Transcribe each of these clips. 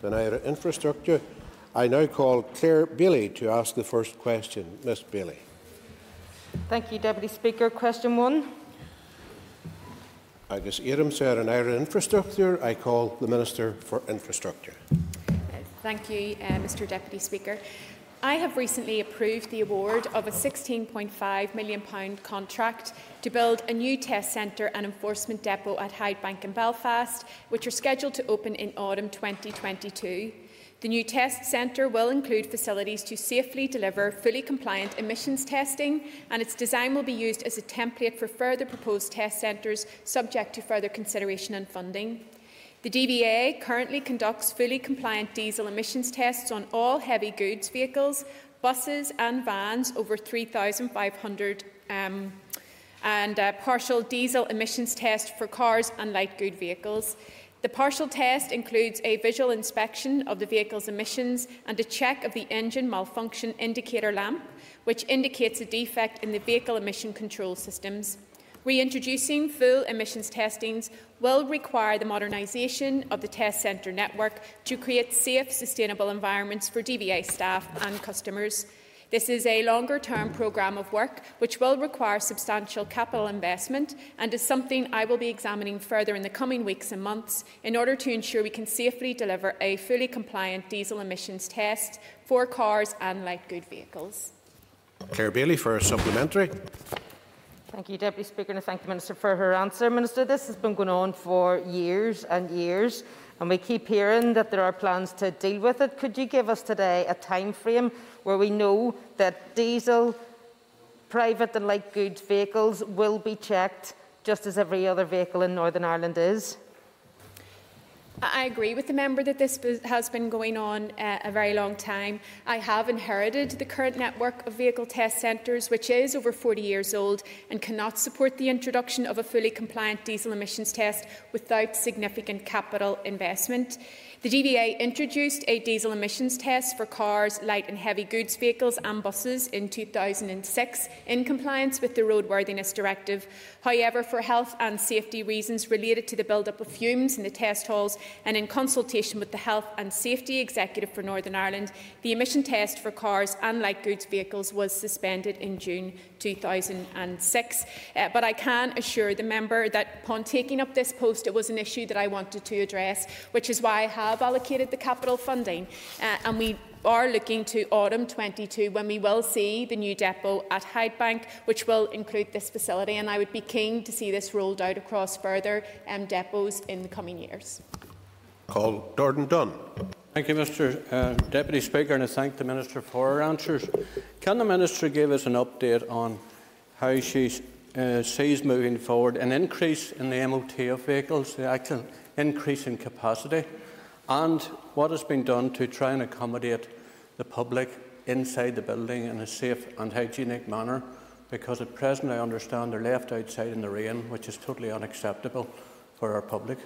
than Ira infrastructure. I now call Clare Bailey to ask the first question. Ms Bailey. Thank you, Deputy Speaker. Question one. Agus Iram said an Ira infrastructure. I call the Minister for Infrastructure. Thank you, uh, Mr Deputy Speaker. I have recently approved the award of a £16.5 million contract to build a new test centre and enforcement depot at Hydebank in Belfast, which are scheduled to open in autumn 2022. The new test centre will include facilities to safely deliver fully compliant emissions testing, and its design will be used as a template for further proposed test centres, subject to further consideration and funding. The DVA currently conducts fully compliant diesel emissions tests on all heavy goods vehicles, buses and vans over 3,500 um, and a partial diesel emissions test for cars and light good vehicles. The partial test includes a visual inspection of the vehicle's emissions and a check of the engine malfunction indicator lamp, which indicates a defect in the vehicle emission control systems. Reintroducing full emissions testings will require the modernisation of the test centre network to create safe, sustainable environments for DVA staff and customers. This is a longer term programme of work which will require substantial capital investment and is something I will be examining further in the coming weeks and months in order to ensure we can safely deliver a fully compliant diesel emissions test for cars and light good vehicles. Clare Bailey for a supplementary. Thank you, Deputy Speaker, and thank the Minister for her answer. Minister, this has been going on for years and years, and we keep hearing that there are plans to deal with it. Could you give us today a time frame where we know that diesel, private and light goods vehicles will be checked just as every other vehicle in Northern Ireland is? I agree with the member that this has been going on uh, a very long time. I have inherited the current network of vehicle test centres, which is over 40 years old and cannot support the introduction of a fully compliant diesel emissions test without significant capital investment. The DVA introduced a diesel emissions test for cars, light and heavy goods vehicles and buses in 2006 in compliance with the Roadworthiness Directive. However, for health and safety reasons related to the build-up of fumes in the test halls and in consultation with the Health and Safety Executive for Northern Ireland, the emission test for cars and light goods vehicles was suspended in June 2006. Uh, but I can assure the member that upon taking up this post, it was an issue that I wanted to address, which is why I have allocated the capital funding. Uh, and we are looking to autumn 22 when we will see the new depot at Hydebank, which will include this facility. And I would be keen to see this rolled out across further um, depots in the coming years. Call Gordon Dunne. Thank you, Mr uh, Deputy Speaker, and I thank the Minister for her answers. Can the Minister give us an update on how she uh, sees moving forward an increase in the MOT of vehicles, the actual increase in capacity, and what has been done to try and accommodate the public inside the building in a safe and hygienic manner? Because at present I understand they're left outside in the rain, which is totally unacceptable for our public.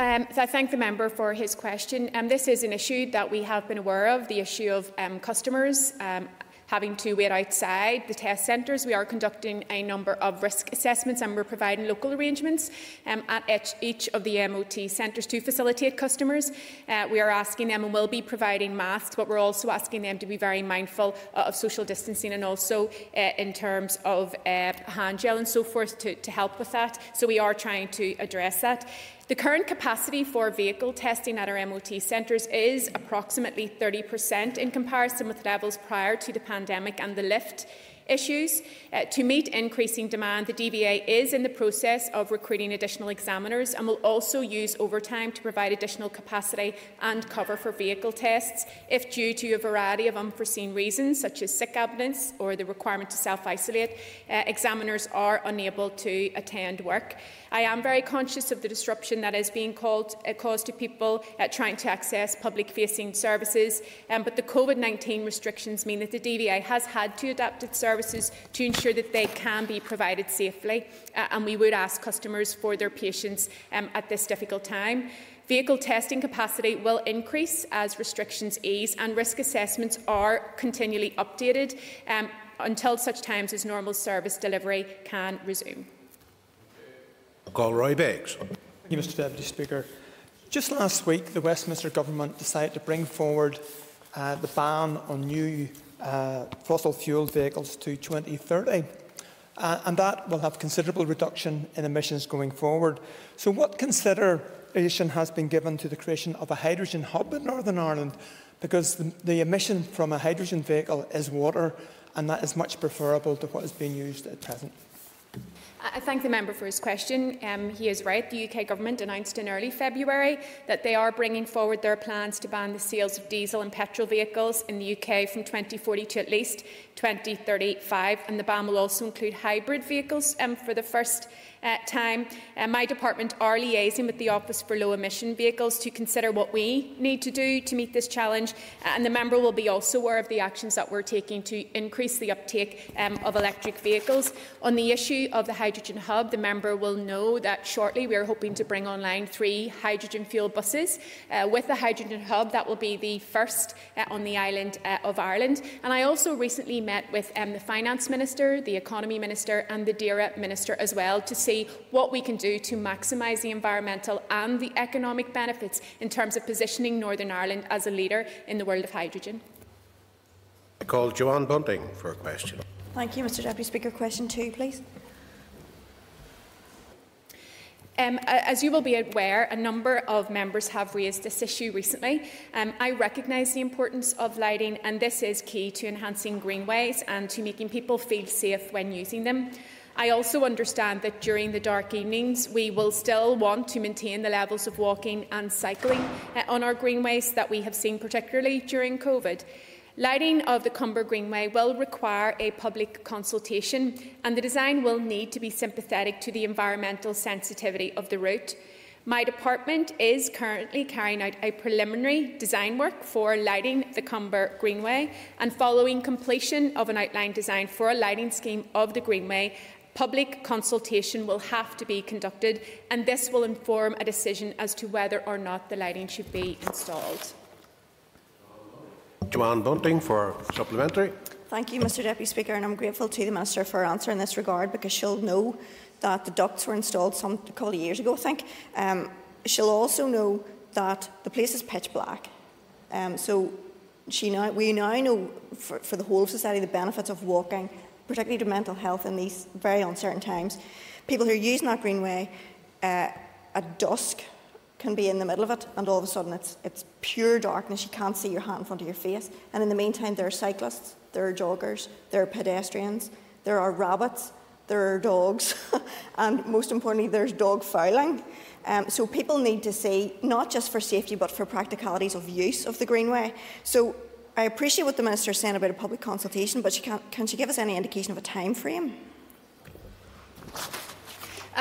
Um, so I thank the member for his question. Um, this is an issue that we have been aware of, the issue of um, customers um, having to wait outside the test centres. We are conducting a number of risk assessments and we're providing local arrangements um, at each of the MOT centres to facilitate customers. Uh, we are asking them and will be providing masks, but we're also asking them to be very mindful uh, of social distancing and also uh, in terms of uh, hand gel and so forth to, to help with that. So we are trying to address that. The current capacity for vehicle testing at our MOT centres is approximately 30% in comparison with levels prior to the pandemic and the lift issues. Uh, to meet increasing demand, the DVA is in the process of recruiting additional examiners and will also use overtime to provide additional capacity and cover for vehicle tests if due to a variety of unforeseen reasons, such as sick absence or the requirement to self-isolate, uh, examiners are unable to attend work. I am very conscious of the disruption that is being called, uh, caused to people uh, trying to access public-facing services, um, but the COVID-19 restrictions mean that the DVA has had to adapt its services to ensure that they can be provided safely, uh, and we would ask customers for their patience um, at this difficult time. Vehicle testing capacity will increase as restrictions ease, and risk assessments are continually updated um, until such times as normal service delivery can resume. Call Roy Beggs. Thank you, Mr Deputy Speaker. Just last week, the Westminster Government decided to bring forward uh, the ban on new uh, fossil fuel vehicles to 2030. Uh, and that will have considerable reduction in emissions going forward. So, what consideration has been given to the creation of a hydrogen hub in Northern Ireland? Because the, the emission from a hydrogen vehicle is water, and that is much preferable to what is being used at present. I thank the member for his question. Um, he is right. The UK Government announced in early February that they are bringing forward their plans to ban the sales of diesel and petrol vehicles in the UK from 2040 to at least 2035, and the ban will also include hybrid vehicles um, for the first uh, time. Uh, my department are liaising with the Office for Low Emission Vehicles to consider what we need to do to meet this challenge, uh, and the member will be also aware of the actions that we're taking to increase the uptake um, of electric vehicles. On the issue of the hydrogen hub, the member will know that shortly we are hoping to bring online three hydrogen fuel buses. Uh, with the hydrogen hub, that will be the first uh, on the island uh, of Ireland. And I also recently met with um, the Finance Minister, the Economy Minister, and the DAERA Minister as well to see what we can do to maximise the environmental and the economic benefits in terms of positioning Northern Ireland as a leader in the world of hydrogen. I call Joanne Bunting for a question. Thank you, Mr Deputy Speaker. Question two, please. Um, as you will be aware, a number of members have raised this issue recently. Um, I recognise the importance of lighting, and this is key to enhancing greenways and to making people feel safe when using them. I also understand that during the dark evenings, we will still want to maintain the levels of walking and cycling uh, on our greenways that we have seen, particularly during COVID. Lighting of the Comber Greenway will require a public consultation, and the design will need to be sympathetic to the environmental sensitivity of the route. My department is currently carrying out a preliminary design work for lighting the Comber Greenway, and following completion of an outline design for a lighting scheme of the Greenway, Public consultation will have to be conducted, and this will inform a decision as to whether or not the lighting should be installed. Joanne Bunting for supplementary. Thank you, Mr Deputy Speaker, and I'm grateful to the Minister for her answer in this regard because she'll know that the ducts were installed some a couple of years ago, I think. Um, she'll also know that the place is pitch black. Um, so she now, we now know for, for the whole of society the benefits of walking particularly to mental health in these very uncertain times. People who are using that greenway uh, at dusk can be in the middle of it, and all of a sudden it's, it's pure darkness. You can't see your hand in front of your face. And in the meantime, there are cyclists, there are joggers, there are pedestrians, there are rabbits, there are dogs, and most importantly, there's dog fouling. Um, so people need to see, not just for safety, but for practicalities of use of the Greenway. So I appreciate what the Minister is saying about a public consultation, but she can, can she give us any indication of a time frame?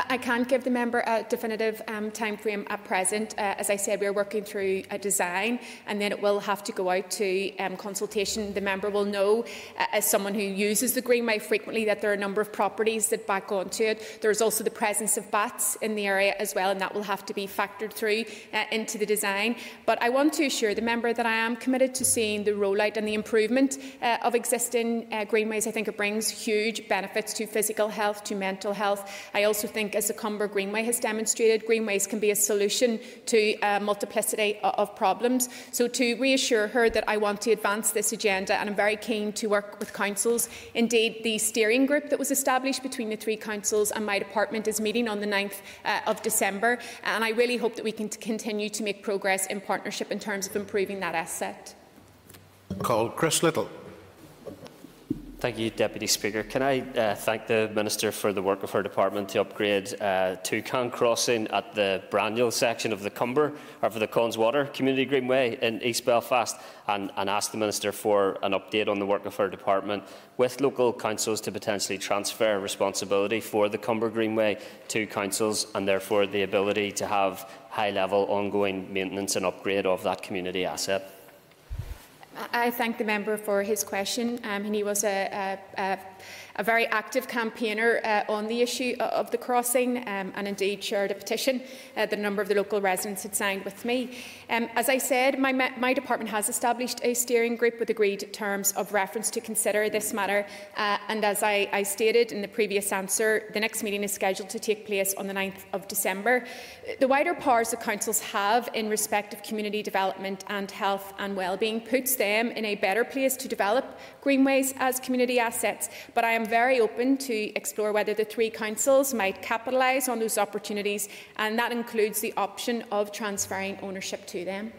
I can't give the member a definitive um, time frame at present. Uh, as I said, we're working through a design and then it will have to go out to um, consultation. The member will know, uh, as someone who uses the Greenway frequently, that there are a number of properties that back onto it. There's also the presence of bats in the area as well, and that will have to be factored through uh, into the design. But I want to assure the member that I am committed to seeing the rollout and the improvement uh, of existing uh, greenways. I think it brings huge benefits to physical health, to mental health. I also think think, as the Comber Greenway has demonstrated, greenways can be a solution to a multiplicity of problems. So to reassure her that I want to advance this agenda and I'm very keen to work with councils. Indeed, the steering group that was established between the three councils and my department is meeting on the 9th uh, of December and I really hope that we can continue to make progress in partnership in terms of improving that asset. Call Chris Lyttle. Thank you, Deputy Speaker. Can I uh, thank the Minister for the work of her department to upgrade uh, Toucan Crossing at the Braniel section of the Comber, or for the Connswater Community Greenway in East Belfast, and, and ask the Minister for an update on the work of her department with local councils to potentially transfer responsibility for the Comber Greenway to councils, and therefore the ability to have high-level ongoing maintenance and upgrade of that community asset. I thank the member for his question. Um, and he was a, a, a a very active campaigner uh, on the issue of the crossing um, and indeed shared a petition uh, that a number of the local residents had signed with me. Um, as I said, my, my department has established a steering group with agreed terms of reference to consider this matter uh, and as I, I stated in the previous answer, the next meeting is scheduled to take place on the 9th of December. The wider powers the councils have in respect of community development and health and wellbeing puts them in a better place to develop greenways as community assets, but I am very open to explore whether the three councils might capitalise on those opportunities, and that includes the option of transferring ownership to them.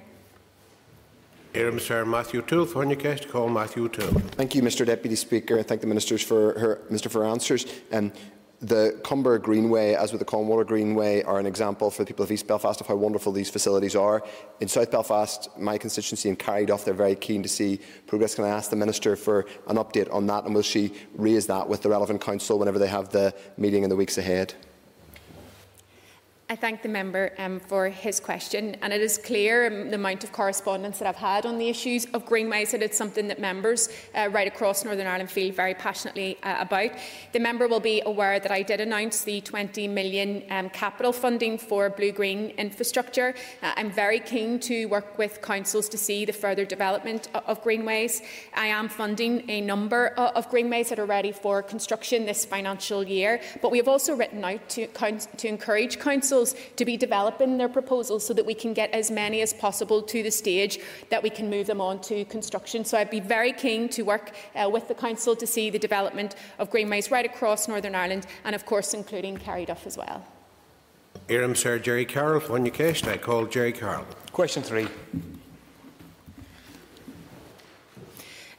Here, Sir Matthew Toole, for your case, call Matthew Toole. Thank you, Mr Deputy Speaker, and thank the ministers for her, Mr for answers. Um, the Comber Greenway, as with the Connswater Greenway, are an example for the people of East Belfast of how wonderful these facilities are. In South Belfast, my constituency in Carryduff, they're very keen to see progress. Can I ask the Minister for an update on that, and will she raise that with the relevant council whenever they have the meeting in the weeks ahead? I thank the member um, for his question, and it is clear um, the amount of correspondence that I've had on the issues of greenways that it's something that members uh, right across Northern Ireland feel very passionately uh, about. The member will be aware that I did announce the 20 million um, capital funding for blue-green infrastructure. Uh, I'm very keen to work with councils to see the further development of, of greenways. I am funding a number of, of greenways that are ready for construction this financial year, but we have also written out to, to encourage councils councils to be developing their proposals so that we can get as many as possible to the stage that we can move them on to construction. So I'd be very keen to work uh, with the council to see the development of greenways right across Northern Ireland and of course including Carryduff as well. Iram Sir Gerry Carroll, on your case, I call Gerry Carroll. Question three.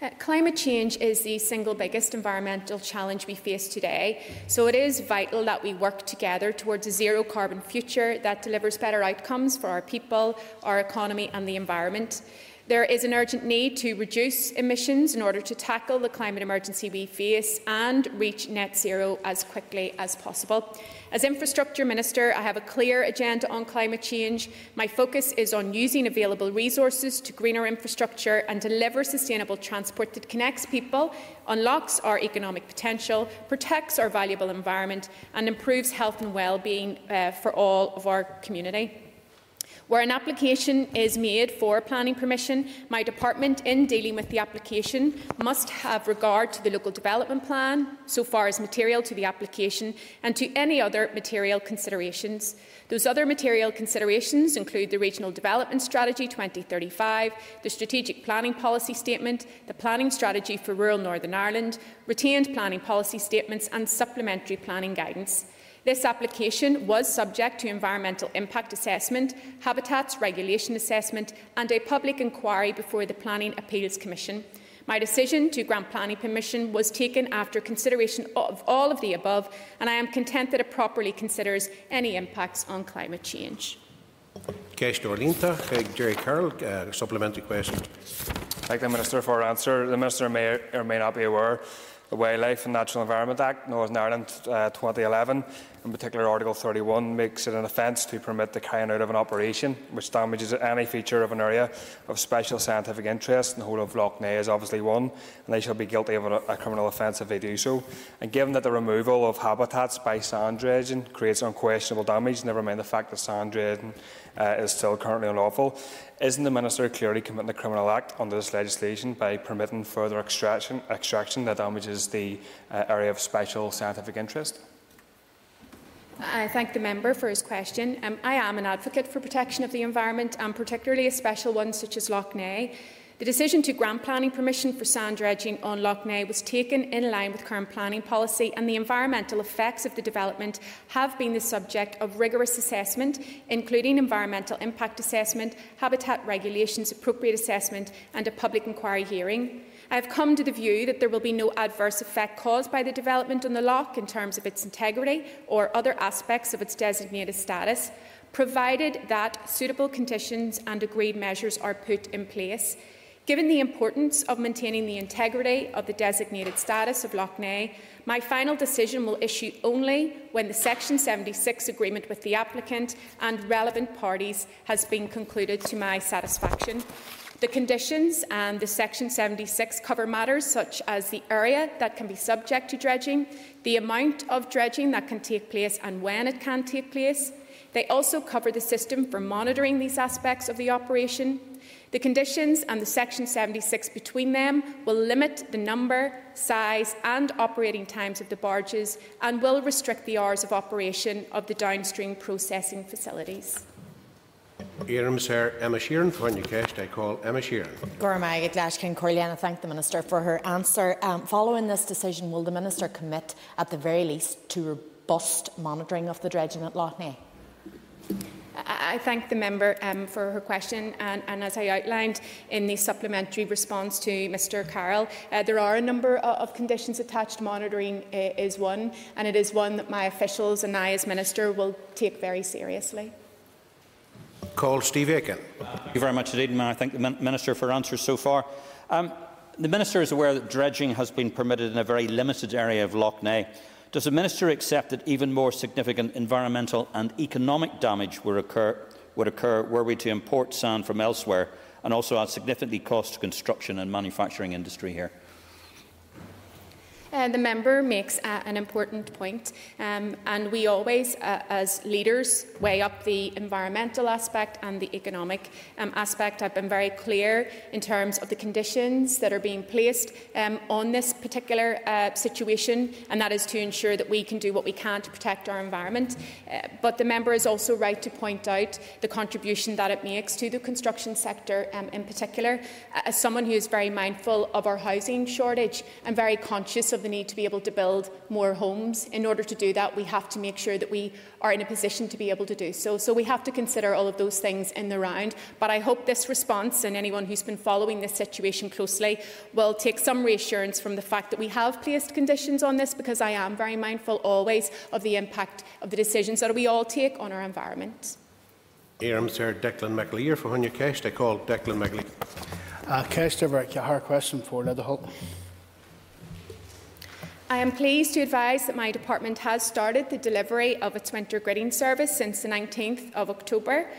Uh, climate change is the single biggest environmental challenge we face today, so it is vital that we work together towards a zero carbon future that delivers better outcomes for our people, our economy and the environment. There is an urgent need to reduce emissions in order to tackle the climate emergency we face and reach net zero as quickly as possible. As Infrastructure Minister, I have a clear agenda on climate change. My focus is on using available resources to greener infrastructure and deliver sustainable transport that connects people, unlocks our economic potential, protects our valuable environment and improves health and well-being uh, for all of our community. Where an application is made for planning permission, my department, in dealing with the application, must have regard to the local development plan, so far as material to the application, and to any other material considerations. Those other material considerations include the Regional Development Strategy 2035, the Strategic Planning Policy Statement, the Planning Strategy for Rural Northern Ireland, retained planning policy statements, and supplementary planning guidance. This application was subject to environmental impact assessment, habitats regulation assessment and a public inquiry before the Planning Appeals Commission. My decision to grant planning permission was taken after consideration of all of the above, and I am content that it properly considers any impacts on climate change. Ceist Orlínta, Gerry Carroll, uh, supplementary question. Thank the Minister for her answer. The Minister may or may not be aware the Wildlife and Natural Environment Act, Northern Ireland uh, 2011, in particular Article 31, makes it an offence to permit the carrying out of an operation which damages any feature of an area of special scientific interest, and the whole of Lough Neagh is obviously one, and they shall be guilty of a, a criminal offence if they do so. And given that the removal of habitats by sand dredging creates unquestionable damage, never mind the fact that sand dredging uh, is still currently unlawful. Isn't the Minister clearly committing a criminal act under this legislation by permitting further extraction, extraction that damages the uh, area of special scientific interest? I thank the member for his question. Um, I am an advocate for protection of the environment and particularly a special one such as Lough Neagh. The decision to grant planning permission for sand dredging on Lough Neagh was taken in line with current planning policy, and the environmental effects of the development have been the subject of rigorous assessment, including environmental impact assessment, habitat regulations appropriate assessment, and a public inquiry hearing. I have come to the view that there will be no adverse effect caused by the development on the loch in terms of its integrity or other aspects of its designated status, provided that suitable conditions and agreed measures are put in place. Given the importance of maintaining the integrity of the designated status of Lough Neagh, my final decision will issue only when the Section 76 agreement with the applicant and relevant parties has been concluded to my satisfaction. The conditions and the Section 76 cover matters such as the area that can be subject to dredging, the amount of dredging that can take place and when it can take place. They also cover the system for monitoring these aspects of the operation. The conditions and the Section 76 between them will limit the number, size and operating times of the barges and will restrict the hours of operation of the downstream processing facilities. Iram Sir Emma Sheerin for your cast. I call Emma Sheerin. Gormagid Lashkin Corleana thank the Minister for her answer. Um, following this decision, will the Minister commit at the very least to robust monitoring of the dredging at Lough Neagh? I thank the member um, for her question and, and, as I outlined in the supplementary response to Mr Carroll, uh, there are a number of, conditions attached. Monitoring uh, is one and it is one that my officials and I as Minister will take very seriously. Call Steve Aiken. Thank you very much indeed, and I thank the Minister for answers so far. Um, the Minister is aware that dredging has been permitted in a very limited area of Lough Neagh. Does the Minister accept that even more significant environmental and economic damage would occur, would occur were we to import sand from elsewhere and also add significantly cost to construction and manufacturing industry here? Uh, the member makes uh, an important point, um, and we always, uh, as leaders, weigh up the environmental aspect and the economic um, aspect. I've been very clear in terms of the conditions that are being placed um, on this particular uh, situation, and that is to ensure that we can do what we can to protect our environment. Uh, but the member is also right to point out the contribution that it makes to the construction sector um, in particular. As someone who is very mindful of our housing shortage, I'm very conscious of of the need to be able to build more homes. In order to do that, we have to make sure that we are in a position to be able to do so. So we have to consider all of those things in the round. But I hope this response, and anyone who's been following this situation closely, will take some reassurance from the fact that we have placed conditions on this, because I am very mindful always of the impact of the decisions that we all take on our environment. Éarm Sir Declan McAleer for Hunya Kesh. I call Declan McAleer. Uh, Kesh, a question for Leda Hope. I am pleased to advise that my department has started the delivery of its winter gritting service since the 19th of October.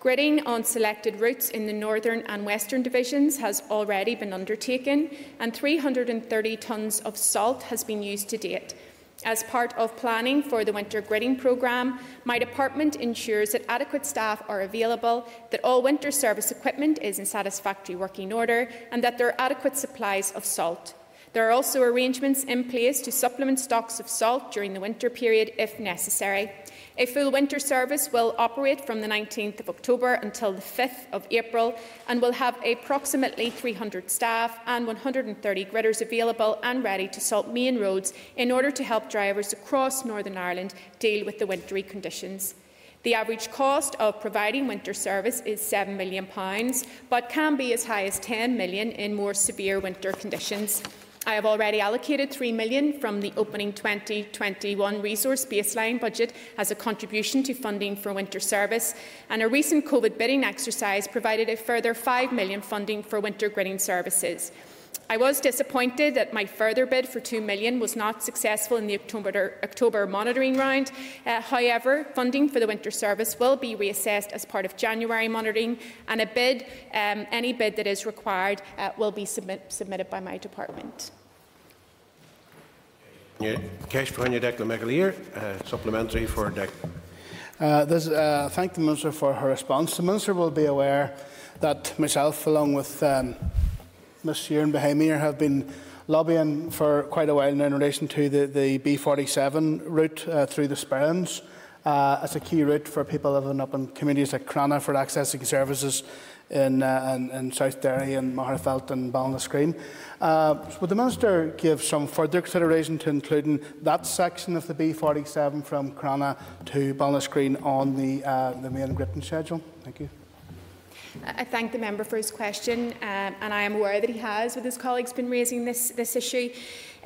Gritting on selected routes in the northern and western divisions has already been undertaken, and 330 tonnes of salt has been used to date. As part of planning for the winter gritting programme, my department ensures that adequate staff are available, that all winter service equipment is in satisfactory working order, and that there are adequate supplies of salt. There are also arrangements in place to supplement stocks of salt during the winter period if necessary. A full winter service will operate from the 19th of October until the 5th of April and will have approximately 300 staff and 130 gritters available and ready to salt main roads in order to help drivers across Northern Ireland deal with the wintry conditions. The average cost of providing winter service is £7 million, but can be as high as £10 million in more severe winter conditions. I have already allocated £3 million from the opening 2021 resource baseline budget as a contribution to funding for winter service, and a recent COVID bidding exercise provided a further £5 million funding for winter gritting services. I was disappointed that my further bid for £2 million was not successful in the October, October monitoring round. Uh, however, funding for the winter service will be reassessed as part of January monitoring, and a bid, um, any bid that is required, uh, will be submit, submitted by my department. Cash for your Declan supplementary for Declan. Uh, this, uh, thank the Minister for her response. The Minister will be aware that myself, along with um, Ms Sheerin behind me, have been lobbying for quite a while now in relation to the, the B47 route uh, through the Sperrins. Uh, it's a key route for people living up in communities like Cranagh for accessing services in, uh, in, in South Derry and Magherafelt and Ballinascreen. Uh, would the Minister give some further consideration to including that section of the B47 from Cranagh to Ballinascreen on the, uh, the main gripping schedule? Thank you. I thank the member for his question, um, and I am aware that he has, with his colleagues, been raising this, this issue.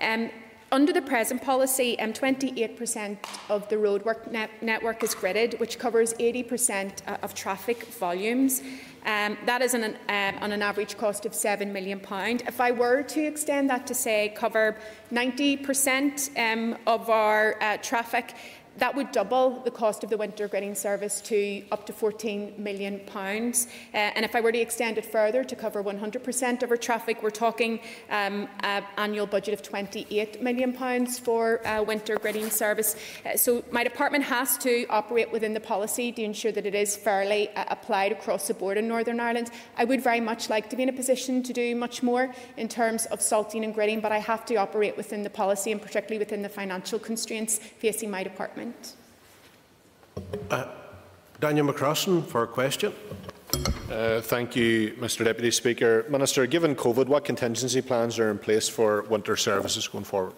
Um, under the present policy, um, 28% of the roadwork net network is gritted, which covers 80% uh, of traffic volumes. Um, that is an, um, on an average cost of £7 million. If I were to extend that to, say, cover 90% um, of our uh, traffic, that would double the cost of the winter grading service to up to £14 million. Uh, and if I were to extend it further to cover 100% of our traffic, we're talking um, an annual budget of £28 million for uh, winter grading service. Uh, so my department has to operate within the policy to ensure that it is fairly uh, applied across the board in Northern Ireland. I would very much like to be in a position to do much more in terms of salting and grading, but I have to operate within the policy and particularly within the financial constraints facing my department. Uh, Daniel McCrossan for a question. Uh, thank you, Mr Deputy Speaker. Minister, given COVID, what contingency plans are in place for winter services going forward?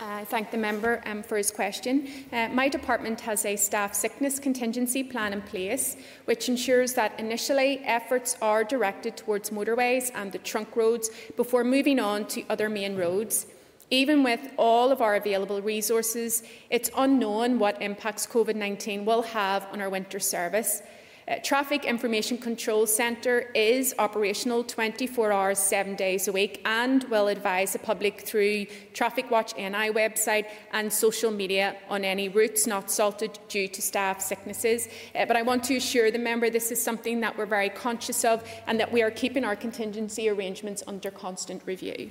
I thank the member um, for his question. Uh, my department has a staff sickness contingency plan in place, which ensures that initially efforts are directed towards motorways and the trunk roads before moving on to other main roads. Even with all of our available resources, it's unknown what impacts COVID 19 will have on our winter service. Uh, Traffic Information Control Centre is operational 24 hours, 7 days a week and will advise the public through Traffic Watch NI website and social media on any routes not salted due to staff sicknesses. Uh, but I want to assure the member this is something that we're very conscious of and that we are keeping our contingency arrangements under constant review.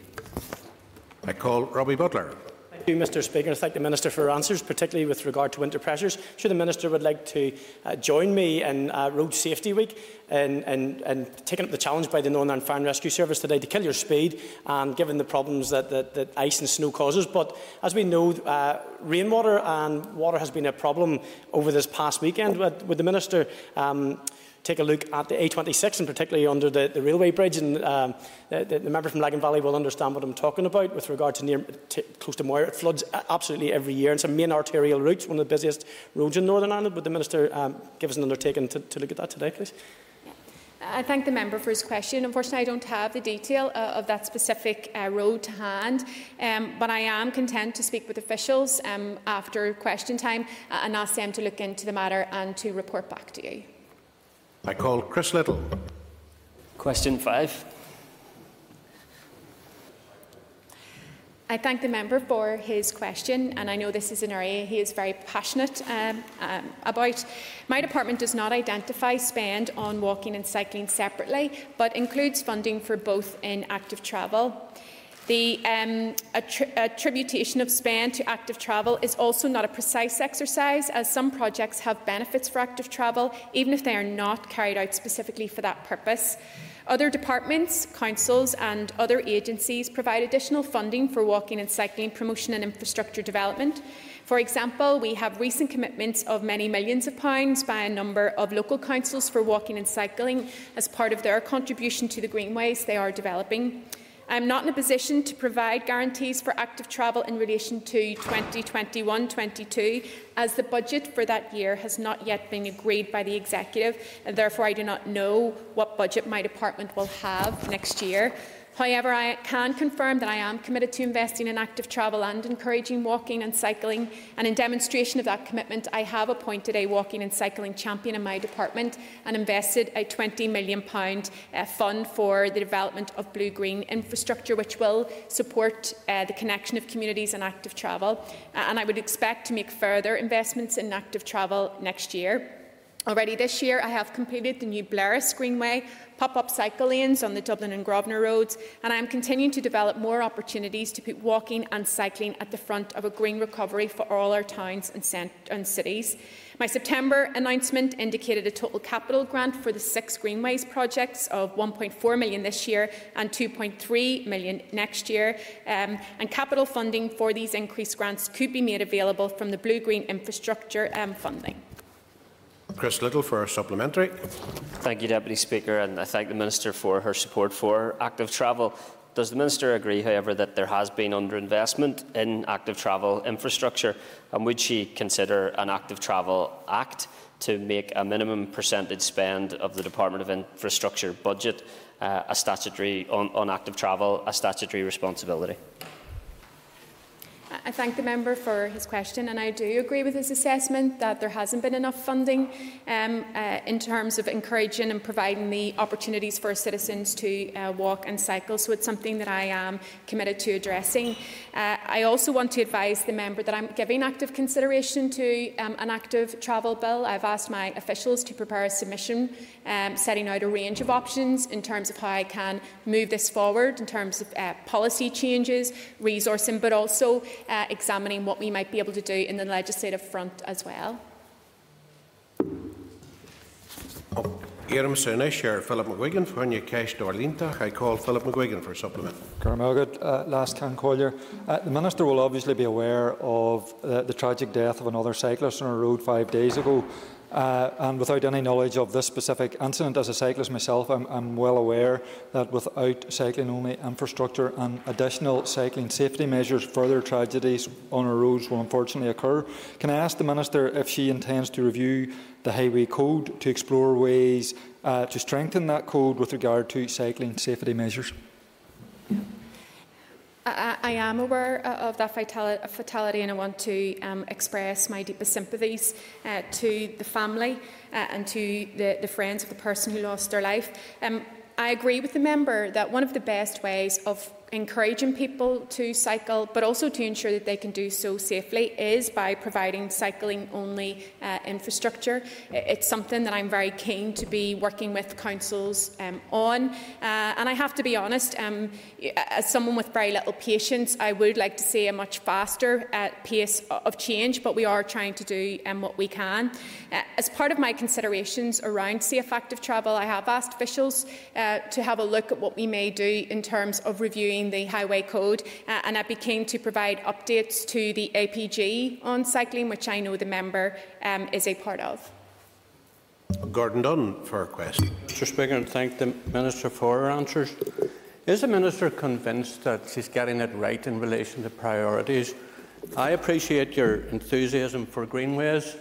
I call Robbie Butler. Thank you, Mr Speaker. I thank the Minister for her answers, particularly with regard to winter pressures. Sure the Minister would like to uh, join me in uh, Road Safety Week and, and, and taking up the challenge by the Northern Fire and Rescue Service today to kill your speed and given the problems that, that, that ice and snow causes. But as we know, uh, rainwater and water has been a problem over this past weekend. Would, would the Minister um, take a look at the A26 and particularly under the, the railway bridge. And um, the, the, member from Lagan Valley will understand what I'm talking about with regard to near close to Moira. It floods absolutely every year. It's a main arterial route, one of the busiest roads in Northern Ireland. Would the Minister um, give us an undertaking to, to look at that today, please? I thank the member for his question. Unfortunately, I don't have the detail uh, of that specific uh, road to hand, um, but I am content to speak with officials um, after question time uh, and ask them to look into the matter and to report back to you. I call Chris Lyttle. Question five. I thank the member for his question, and I know this is an area he is very passionate um, um, about. My department does not identify spend on walking and cycling separately, but includes funding for both in active travel. The um, attri attribution of spend to active travel is also not a precise exercise, as some projects have benefits for active travel, even if they are not carried out specifically for that purpose. Other departments, councils, and other agencies provide additional funding for walking and cycling promotion and infrastructure development. For example, we have recent commitments of many millions of pounds by a number of local councils for walking and cycling as part of their contribution to the greenways they are developing. I am not in a position to provide guarantees for active travel in relation to 2021-22 as the budget for that year has not yet been agreed by the Executive and therefore I do not know what budget my department will have next year. However, I can confirm that I am committed to investing in active travel and encouraging walking and cycling. And in demonstration of that commitment, I have appointed a walking and cycling champion in my department and invested a £20 million uh, fund for the development of blue-green infrastructure, which will support uh, the connection of communities and active travel. Uh, and I would expect to make further investments in active travel next year. Already this year, I have completed the new Blaris Greenway pop-up cycle lanes on the Dublin and Grosvenor roads, and I am continuing to develop more opportunities to put walking and cycling at the front of a green recovery for all our towns and, and cities. My September announcement indicated a total capital grant for the six Greenways projects of 1.4 million this year and 2.3 million next year. Um, and capital funding for these increased grants could be made available from the Blue Green Infrastructure um, funding. Chris Lyttle for a supplementary. Thank you, Deputy Speaker, and I thank the Minister for her support for active travel. Does the Minister agree, however, that there has been underinvestment in active travel infrastructure, and would she consider an Active Travel Act to make a minimum percentage spend of the Department of Infrastructure budget uh, a statutory on, on active travel a statutory responsibility? I thank the member for his question, and I do agree with his assessment that there hasn't been enough funding um, uh, in terms of encouraging and providing the opportunities for citizens to uh, walk and cycle. So it's something that I am committed to addressing. Uh, I also want to advise the member that I'm giving active consideration to um, an active travel bill. I've asked my officials to prepare a submission um, setting out a range of options in terms of how I can move this forward in terms of uh, policy changes, resourcing, but also uh, examining what we might be able to do in the legislative front as well. Iram Suna, Chair Philip McGuigan for your cash Darlinta. I call Philip McGuigan for a supplement. Carmelgad, uh, last can Collier. Uh, the Minister will obviously be aware of uh, the tragic death of another cyclist on a road five days ago. Uh, and without any knowledge of this specific incident, as a cyclist myself, I'm, I'm well aware that without cycling-only infrastructure and additional cycling safety measures, further tragedies on our roads will unfortunately occur. Can I ask the Minister if she intends to review the Highway Code to explore ways uh, to strengthen that code with regard to cycling safety measures? I, am aware uh, of that fatality and I want to um, express my deepest sympathies uh, to the family uh, and to the, the, friends of the person who lost their life. Um, I agree with the member that one of the best ways of encouraging people to cycle, but also to ensure that they can do so safely, is by providing cycling only uh, infrastructure. It's something that I'm very keen to be working with councils um, on. Uh, and I have to be honest, um, as someone with very little patience, I would like to see a much faster uh, pace of change, but we are trying to do um, what we can. Uh, as part of my considerations around safe active travel, I have asked officials uh, to have a look at what we may do in terms of reviewing the Highway Code, uh, and I'd be keen to provide updates to the APG on cycling, which I know the member um, is a part of. Gordon Dunne for a question. Mr Speaker, and thank the Minister for her answers. Is the Minister convinced that she's getting it right in relation to priorities? I appreciate your enthusiasm for greenways,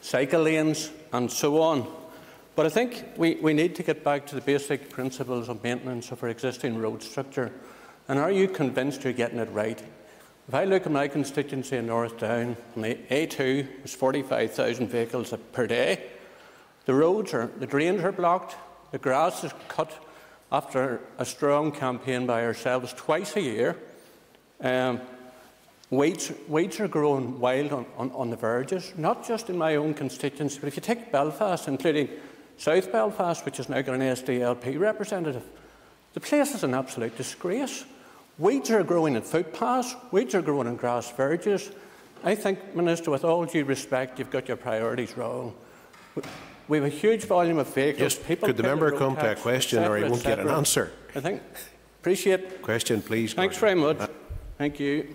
cycle lanes and so on. But I think we, we need to get back to the basic principles of maintenance of our existing road structure. And are you convinced you're getting it right? If I look at my constituency in North Down, the A2 is 45,000 vehicles per day. The roads are, the drains are blocked, the grass is cut after a strong campaign by ourselves twice a year. Um, weeds, weeds are growing wild on, on, on the verges, not just in my own constituency, but if you take Belfast, including South Belfast, which has now got an SDLP representative, the place is an absolute disgrace. Weeds are growing in footpaths, weeds are growing in grass verges. I think, Minister, with all due respect, you've got your priorities wrong. We have a huge volume of vehicles. Yes, People could the member come to a question or he won't get an answer? I think. Appreciate. Question, please. Thanks very much. Uh, Thank you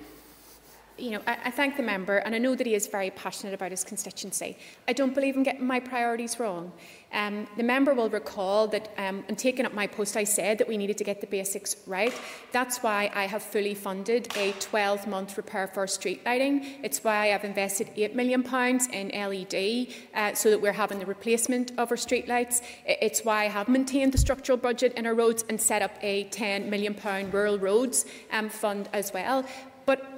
you know, I, I, thank the member, and I know that he is very passionate about his constituency. I don't believe in getting my priorities wrong. Um, the member will recall that, um, in taking up my post, I said that we needed to get the basics right. That's why I have fully funded a 12-month repair for street lighting. It's why I've invested £8 million in LED, uh, so that we're having the replacement of our street lights. It's why I have maintained the structural budget in our roads and set up a £10 million rural roads um, fund as well.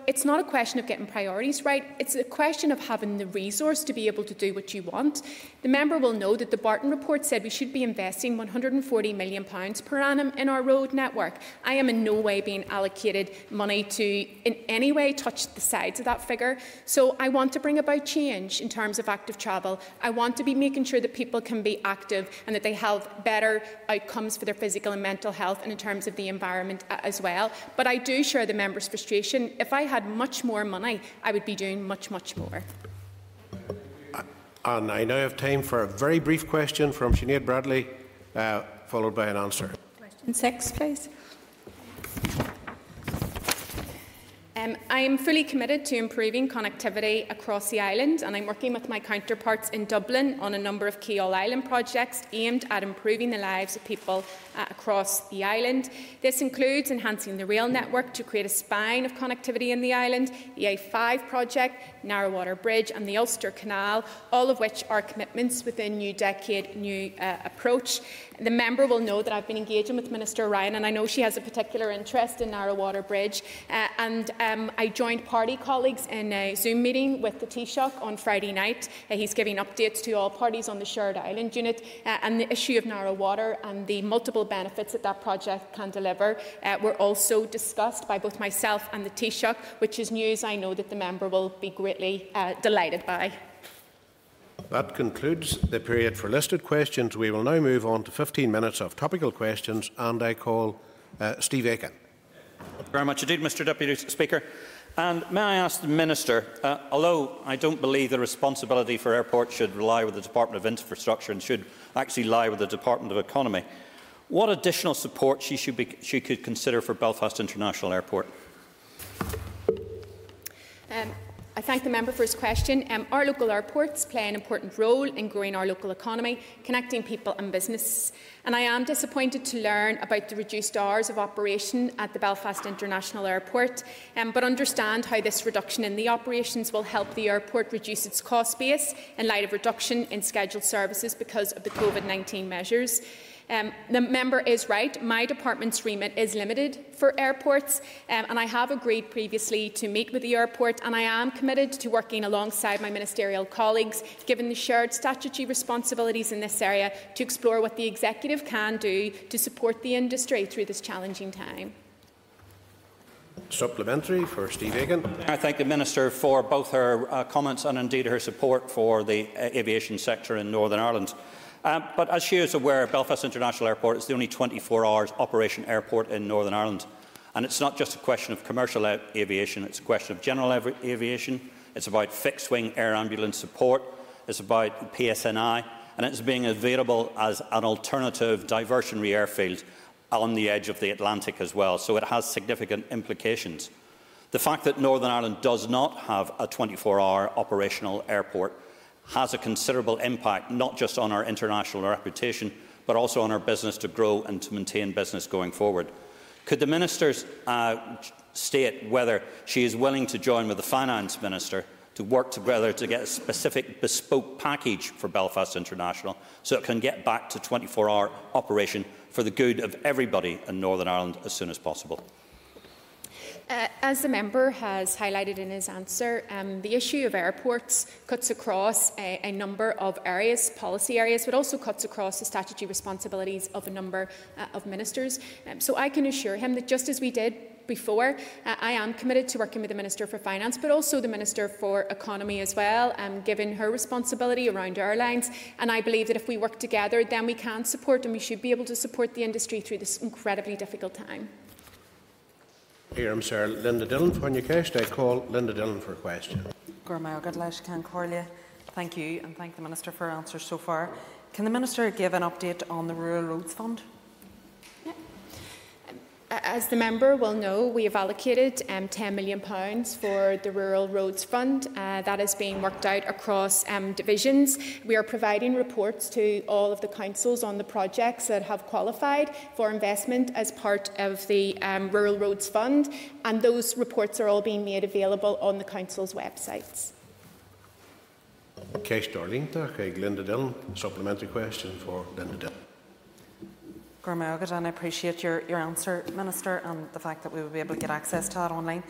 It's not a question of getting priorities right, it's a question of having the resource to be able to do what you want. The member will know that the Barton report said we should be investing £140 million per annum in our road network. I am in no way being allocated money to in any way touch the sides of that figure. So I want to bring about change in terms of active travel. I want to be making sure that people can be active and that they have better outcomes for their physical and mental health and in terms of the environment uh, as well. But I do share the member's frustration. If I had much more money, I would be doing much, much more. And I now have time for a very brief question from Sinead Bradley, uh, followed by an answer. Question six, please. Um, I am fully committed to improving connectivity across the island, and I'm working with my counterparts in Dublin on a number of key All Island projects aimed at improving the lives of people uh, across the island. This includes enhancing the rail network to create a spine of connectivity in the island, the A5 project, Narrow Water Bridge, and the Ulster Canal, all of which are commitments within New Decade New uh, Approach. The member will know that I've been engaging with Minister Ryan, and I know she has a particular interest in Narrow Water Bridge. Uh, and um, I joined party colleagues in a Zoom meeting with the Taoiseach on Friday night. Uh, he's giving updates to all parties on the Shared Island unit uh, and the issue of narrow water and the multiple benefits that that project can deliver uh, were also discussed by both myself and the Taoiseach, which is news I know that the member will be greatly uh, delighted by. That concludes the period for listed questions. We will now move on to 15 minutes of topical questions, and I call uh, Steve Aiken. Very much indeed, Mr Deputy Speaker. And may I ask the Minister, uh, although I don't believe the responsibility for airports should lie with the Department of Infrastructure and should actually lie with the Department of Economy, what additional support she, should be, she could consider for Belfast International Airport? Um, I thank the member for his question. Um, our local airports play an important role in growing our local economy, connecting people and businesses. And I am disappointed to learn about the reduced hours of operation at the Belfast International Airport, um, but understand how this reduction in the operations will help the airport reduce its cost base in light of reduction in scheduled services because of the COVID-19 measures. Um, the member is right. My department's remit is limited for airports, um, and I have agreed previously to meet with the airport, and I am committed to working alongside my ministerial colleagues, given the shared statutory responsibilities in this area, to explore what the executive can do to support the industry through this challenging time. Supplementary for Steve Aiken. I thank the Minister for both her uh, comments and indeed her support for the uh, aviation sector in Northern Ireland. Um, but as she is aware, Belfast International Airport is the only 24 hours operation airport in Northern Ireland. And it's not just a question of commercial aviation, it's a question of general av aviation. It's about fixed wing air ambulance support. It's about PSNI. And it's being available as an alternative diversionary airfield on the edge of the Atlantic as well. So it has significant implications. The fact that Northern Ireland does not have a 24 hour operational airport has a considerable impact, not just on our international reputation, but also on our business to grow and to maintain business going forward. Could the Minister uh, state whether she is willing to join with the Finance Minister to work together to get a specific bespoke package for Belfast International so it can get back to 24-hour operation for the good of everybody in Northern Ireland as soon as possible? Uh, as the member has highlighted in his answer, um, the issue of airports cuts across a, a, number of areas, policy areas, but also cuts across the statutory responsibilities of a number uh, of ministers. Um, so I can assure him that just as we did before. Uh, I am committed to working with the Minister for Finance, but also the Minister for Economy as well, um, given her responsibility around airlines. And I believe that if we work together, then we can support and we should be able to support the industry through this incredibly difficult time. Here, Sir Linda Dillon for Newcastle. I call Linda Dillon for a question. Thank you and thank the Minister for answers so far. Can the Minister give an update on the Rural Roads Fund? As the member will know, we have allocated um, £10 million for the Rural Roads Fund. Uh, that is being worked out across um, divisions. We are providing reports to all of the councils on the projects that have qualified for investment as part of the um, Rural Roads Fund, and those reports are all being made available on the council's websites. Linda Dillon, supplementary question for Linda Dillon. And I appreciate your, your answer, Minister, and the fact that we will be able to get access to that online.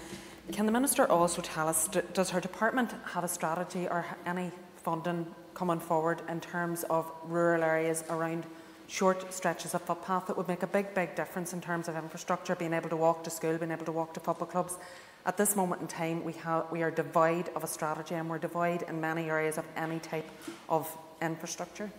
Can the Minister also tell us, does her department have a strategy or any funding coming forward in terms of rural areas around short stretches of footpath that would make a big, big difference in terms of infrastructure, being able to walk to school, being able to walk to football clubs. At this moment in time, we, have, we are devoid of a strategy and we're devoid in many areas of any type of infrastructure.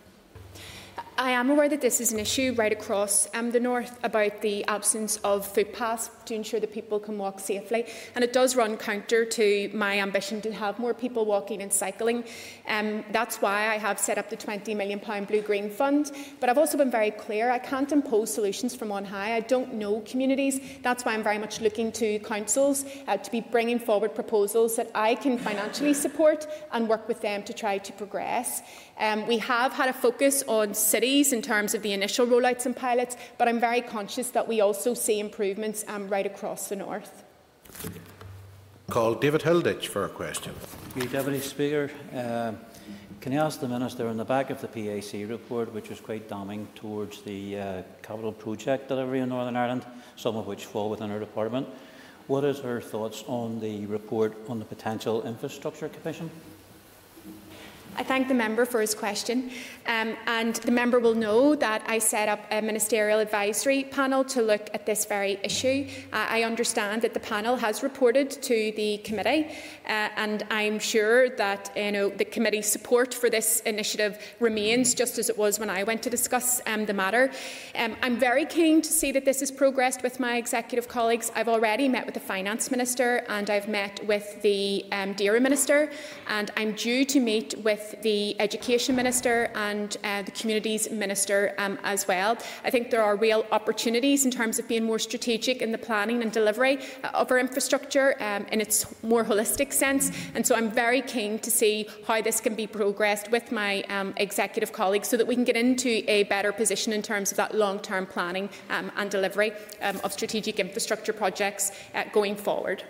I am aware that this is an issue right across um, the north about the absence of footpaths to ensure that people can walk safely. And it does run counter to my ambition to have more people walking and cycling. Um, that's why I have set up the £20 million Blue Green Fund. But I've also been very clear I can't impose solutions from on high. I don't know communities. That's why I'm very much looking to councils uh, to be bringing forward proposals that I can financially support and work with them to try to progress. Um, we have had a focus on cities in terms of the initial rollouts and pilots, but I'm very conscious that we also see improvements um, right across the north. Call David Hilditch for a question. Thank you, Deputy Speaker. Uh, can I ask the Minister, on the back of the PAC report, which was quite damning towards the uh, capital project delivery in Northern Ireland, some of which fall within her department, What is her thoughts on the report on the potential infrastructure commission? I thank the member for his question. Um, and the member will know that I set up a ministerial advisory panel to look at this very issue. Uh, I understand that the panel has reported to the committee, uh, and I'm sure that you know, the committee's support for this initiative remains just as it was when I went to discuss um, the matter. Um, I'm very keen to see that this has progressed with my executive colleagues. I've already met with the finance minister and I've met with the um, DAERA minister, and I'm due to meet with the Education Minister and uh, the Communities Minister um, as well. I think there are real opportunities in terms of being more strategic in the planning and delivery of our infrastructure um, in its more holistic sense. And so I'm very keen to see how this can be progressed with my um, executive colleagues so that we can get into a better position in terms of that long-term planning um, and delivery um, of strategic infrastructure projects uh, going forward.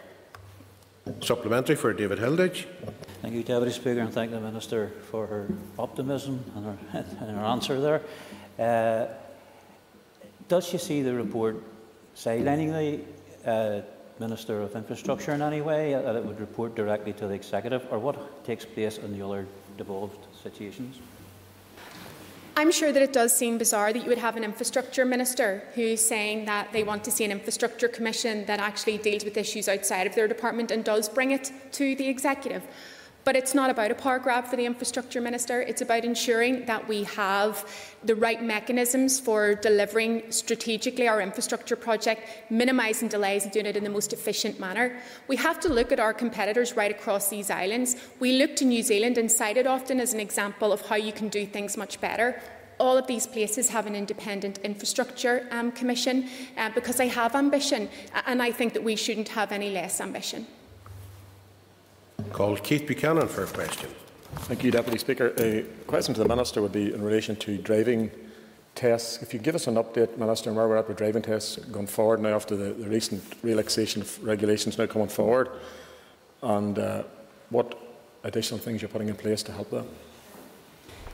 Supplementary for David Hilditch. Thank you, Deputy Speaker, and thank the Minister for her optimism and her, and her answer there. Uh, does she see the report sidelining the uh, Minister of Infrastructure in any way, uh, that it would report directly to the Executive, or what takes place in the other devolved situations? I'm sure that it does seem bizarre that you would have an infrastructure minister who's saying that they want to see an infrastructure commission that actually deals with issues outside of their department and does bring it to the executive. But it's not about a power grab for the infrastructure minister. It's about ensuring that we have the right mechanisms for delivering strategically our infrastructure project, minimising delays and doing it in the most efficient manner. We have to look at our competitors right across these islands. We look to New Zealand and cite it often as an example of how you can do things much better all of these places have an independent infrastructure um, commission uh, because they have ambition, and I think that we shouldn't have any less ambition. Called Keith Buchanan for a question. Thank you, Deputy Speaker. A question to the Minister would be in relation to driving tests. If you give us an update, Minister, on where we're at with driving tests going forward now after the, the recent relaxation of regulations now coming forward, and uh, what additional things you're putting in place to help that.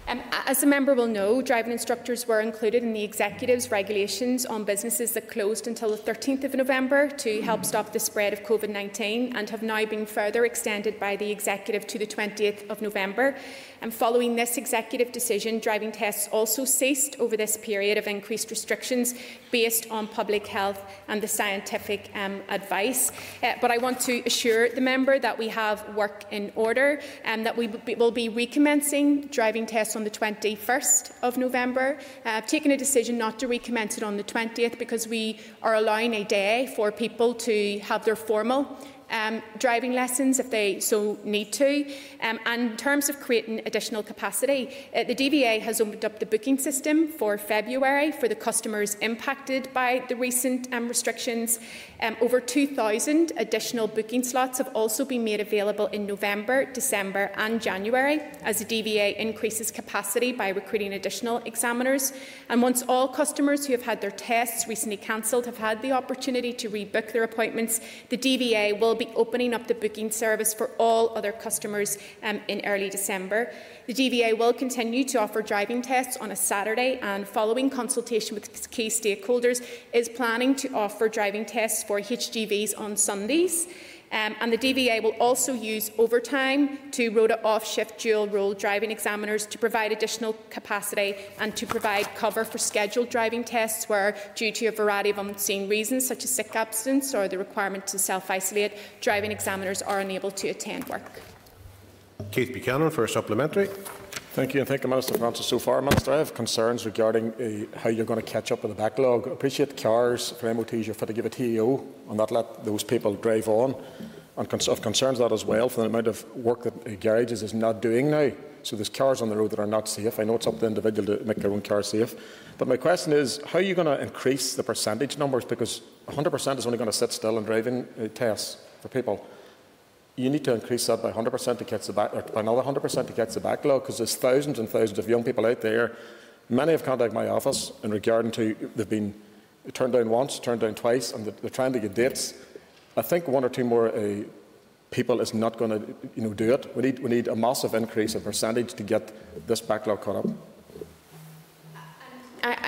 Um, as the member will know, driving instructors were included in the executive's regulations on businesses that closed until the 13th of November to help stop the spread of COVID 19 and have now been further extended by the executive to the 20th of November. And following this executive decision, driving tests also ceased over this period of increased restrictions based on public health and the scientific um, advice. Uh, but I want to assure the member that we have work in order and that we will be recommencing driving tests on the 21st of November. Uh, I've taken a decision not to recommence it on the 20th because we are allowing a day for people to have their formal um, driving lessons if they so need to. Um, and in terms of creating additional capacity, uh, the DVA has opened up the booking system for February for the customers impacted by the recent um, restrictions. Um, over 2,000 additional booking slots have also been made available in November, December and January as the DVA increases capacity by recruiting additional examiners. And once all customers who have had their tests recently cancelled have had the opportunity to rebook their appointments, the DVA will be opening up the booking service for all other customers um, in early December. The DVA will continue to offer driving tests on a Saturday and, following consultation with key stakeholders, is planning to offer driving tests for HGVs on Sundays. Um, and the DVA will also use overtime to rota off-shift dual-role driving examiners to provide additional capacity and to provide cover for scheduled driving tests where, due to a variety of unseen reasons such as sick absence or the requirement to self-isolate, driving examiners are unable to attend work. Keith Buchanan for a supplementary. Thank you, and thank you, Minister for so far. Minister, I have concerns regarding uh, how you're going to catch up with the backlog. I appreciate cars for MOTs, you're fit to give a TEO and not let those people drive on. And of concerns that as well for the amount of work that uh, garages is not doing now. So there's cars on the road that are not safe. I know it's up to the individual to make their own car safe. But my question is, how are you going to increase the percentage numbers? Because 100% is only going to sit still in driving uh, tests for people you need to increase that by 100% to catch the back, or by another 100% to catch the backlog, because there's thousands and thousands of young people out there. Many have contacted my office in regard to they've been turned down once, turned down twice, and they're trying to get dates. I think one or two more uh, people is not going to, you know, do it. We need we need a massive increase in percentage to get this backlog caught up.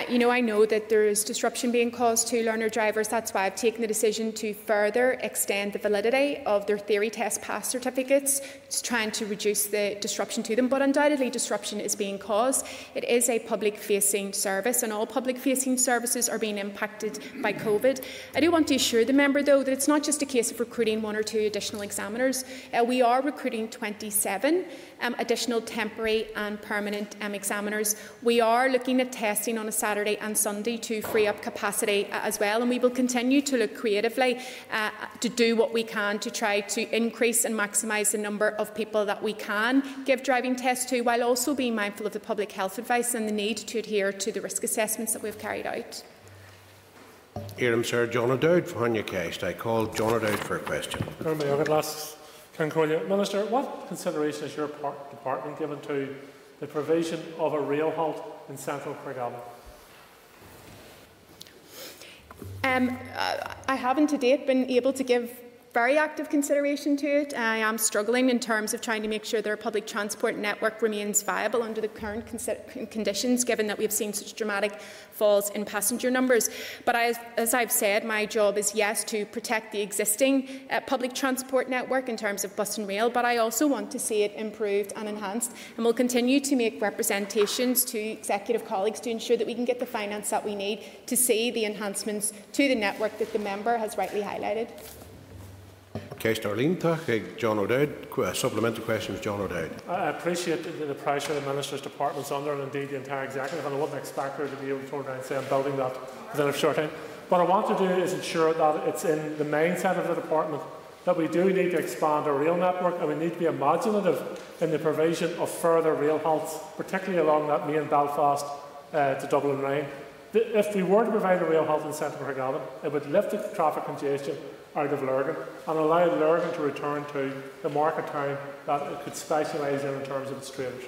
You know, I know that there is disruption being caused to learner drivers. That's why I've taken the decision to further extend the validity of their theory test pass certificates, trying to reduce the disruption to them. But undoubtedly, disruption is being caused. It is a public-facing service, and all public-facing services are being impacted by COVID. I do want to assure the member, though, that it's not just a case of recruiting one or two additional examiners. Uh, we are recruiting 27 um, additional temporary and permanent um, examiners. We are looking at testing on a Saturday and Sunday to free up capacity uh, as well, and we will continue to look creatively uh, to do what we can to try to increase and maximise the number of people that we can give driving tests to, while also being mindful of the public health advice and the need to adhere to the risk assessments that we've carried out. Iram Sir John O'Dowd for Hunya Cast. I call John O'Dowd for a question. Minister, what consideration has your department given to the provision of a rail halt in central Craigavon? Um, I haven't to date been able to give very active consideration to it. I am struggling in terms of trying to make sure that our public transport network remains viable under the current conditions, given that we've seen such dramatic falls in passenger numbers. But as, as I've said, my job is, yes, to protect the existing uh, public transport network in terms of bus and rail, but I also want to see it improved and enhanced. And we'll continue to make representations to executive colleagues to ensure that we can get the finance that we need to see the enhancements to the network that the member has rightly highlighted. Case Darlene, John O'Dowd. Supplementary questions, John O'Dowd. I appreciate the, pressure the Minister's Department's under and indeed the entire Executive, and I wouldn't expect her to be able to turn around and say I'm building that within a short time. What I want to do is ensure that it's in the mindset of the Department that we do need to expand our rail network and we need to be imaginative in the provision of further rail halts, particularly along that main Belfast uh, to Dublin line. If we were to provide a rail halt in central Craigavon, it would lift the traffic congestion out of Lurgan and allow Lurgan to return to the market town that it could specialise in in terms of its traders.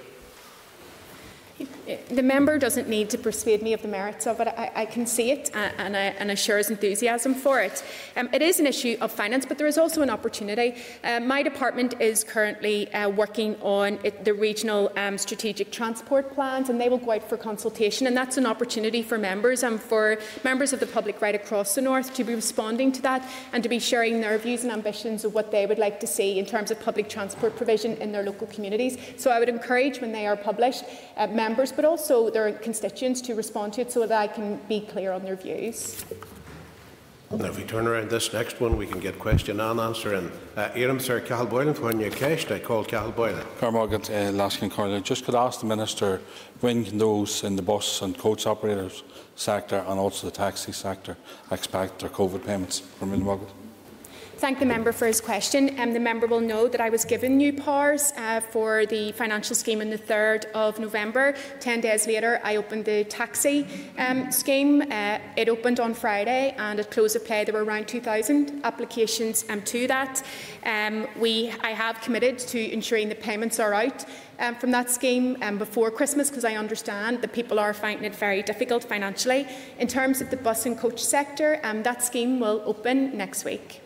The member doesn't need to persuade me of the merits of it. I, I can see it and, I, and I share his enthusiasm for it. Um, it is an issue of finance, but there is also an opportunity. Uh, my department is currently uh, working on it, the regional um, strategic transport plans, and they will go out for consultation. And that's an opportunity for members and for members of the public right across the north to be responding to that and to be sharing their views and ambitions of what they would like to see in terms of public transport provision in their local communities. So I would encourage when they are published, uh, members, but also their constituents to respond to it so that I can be clear on their views. Now, if we turn around this next one, we can get question and answer. And uh, Iram Sir Cathal Boylan when you cashed, I call Cathal Boylan. Carmarget, uh, Laskin Corley. Just could ask the Minister when those in the bus and coach operators sector and also the taxi sector expect their COVID payments from Millmarket? Thank the member for his question. Um, the member will know that I was given new powers uh, for the financial scheme on the 3rd of November. Ten days later, I opened the taxi um, scheme. Uh, it opened on Friday, and at close of play, there were around 2,000 applications um, to that. Um, we, I have committed to ensuring the payments are out um, from that scheme um, before Christmas because I understand that people are finding it very difficult financially. In terms of the bus and coach sector, um, that scheme will open next week.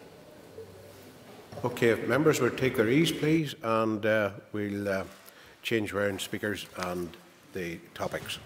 Okay, if members would take their ease, please, and uh, we'll uh, change round speakers and the topics.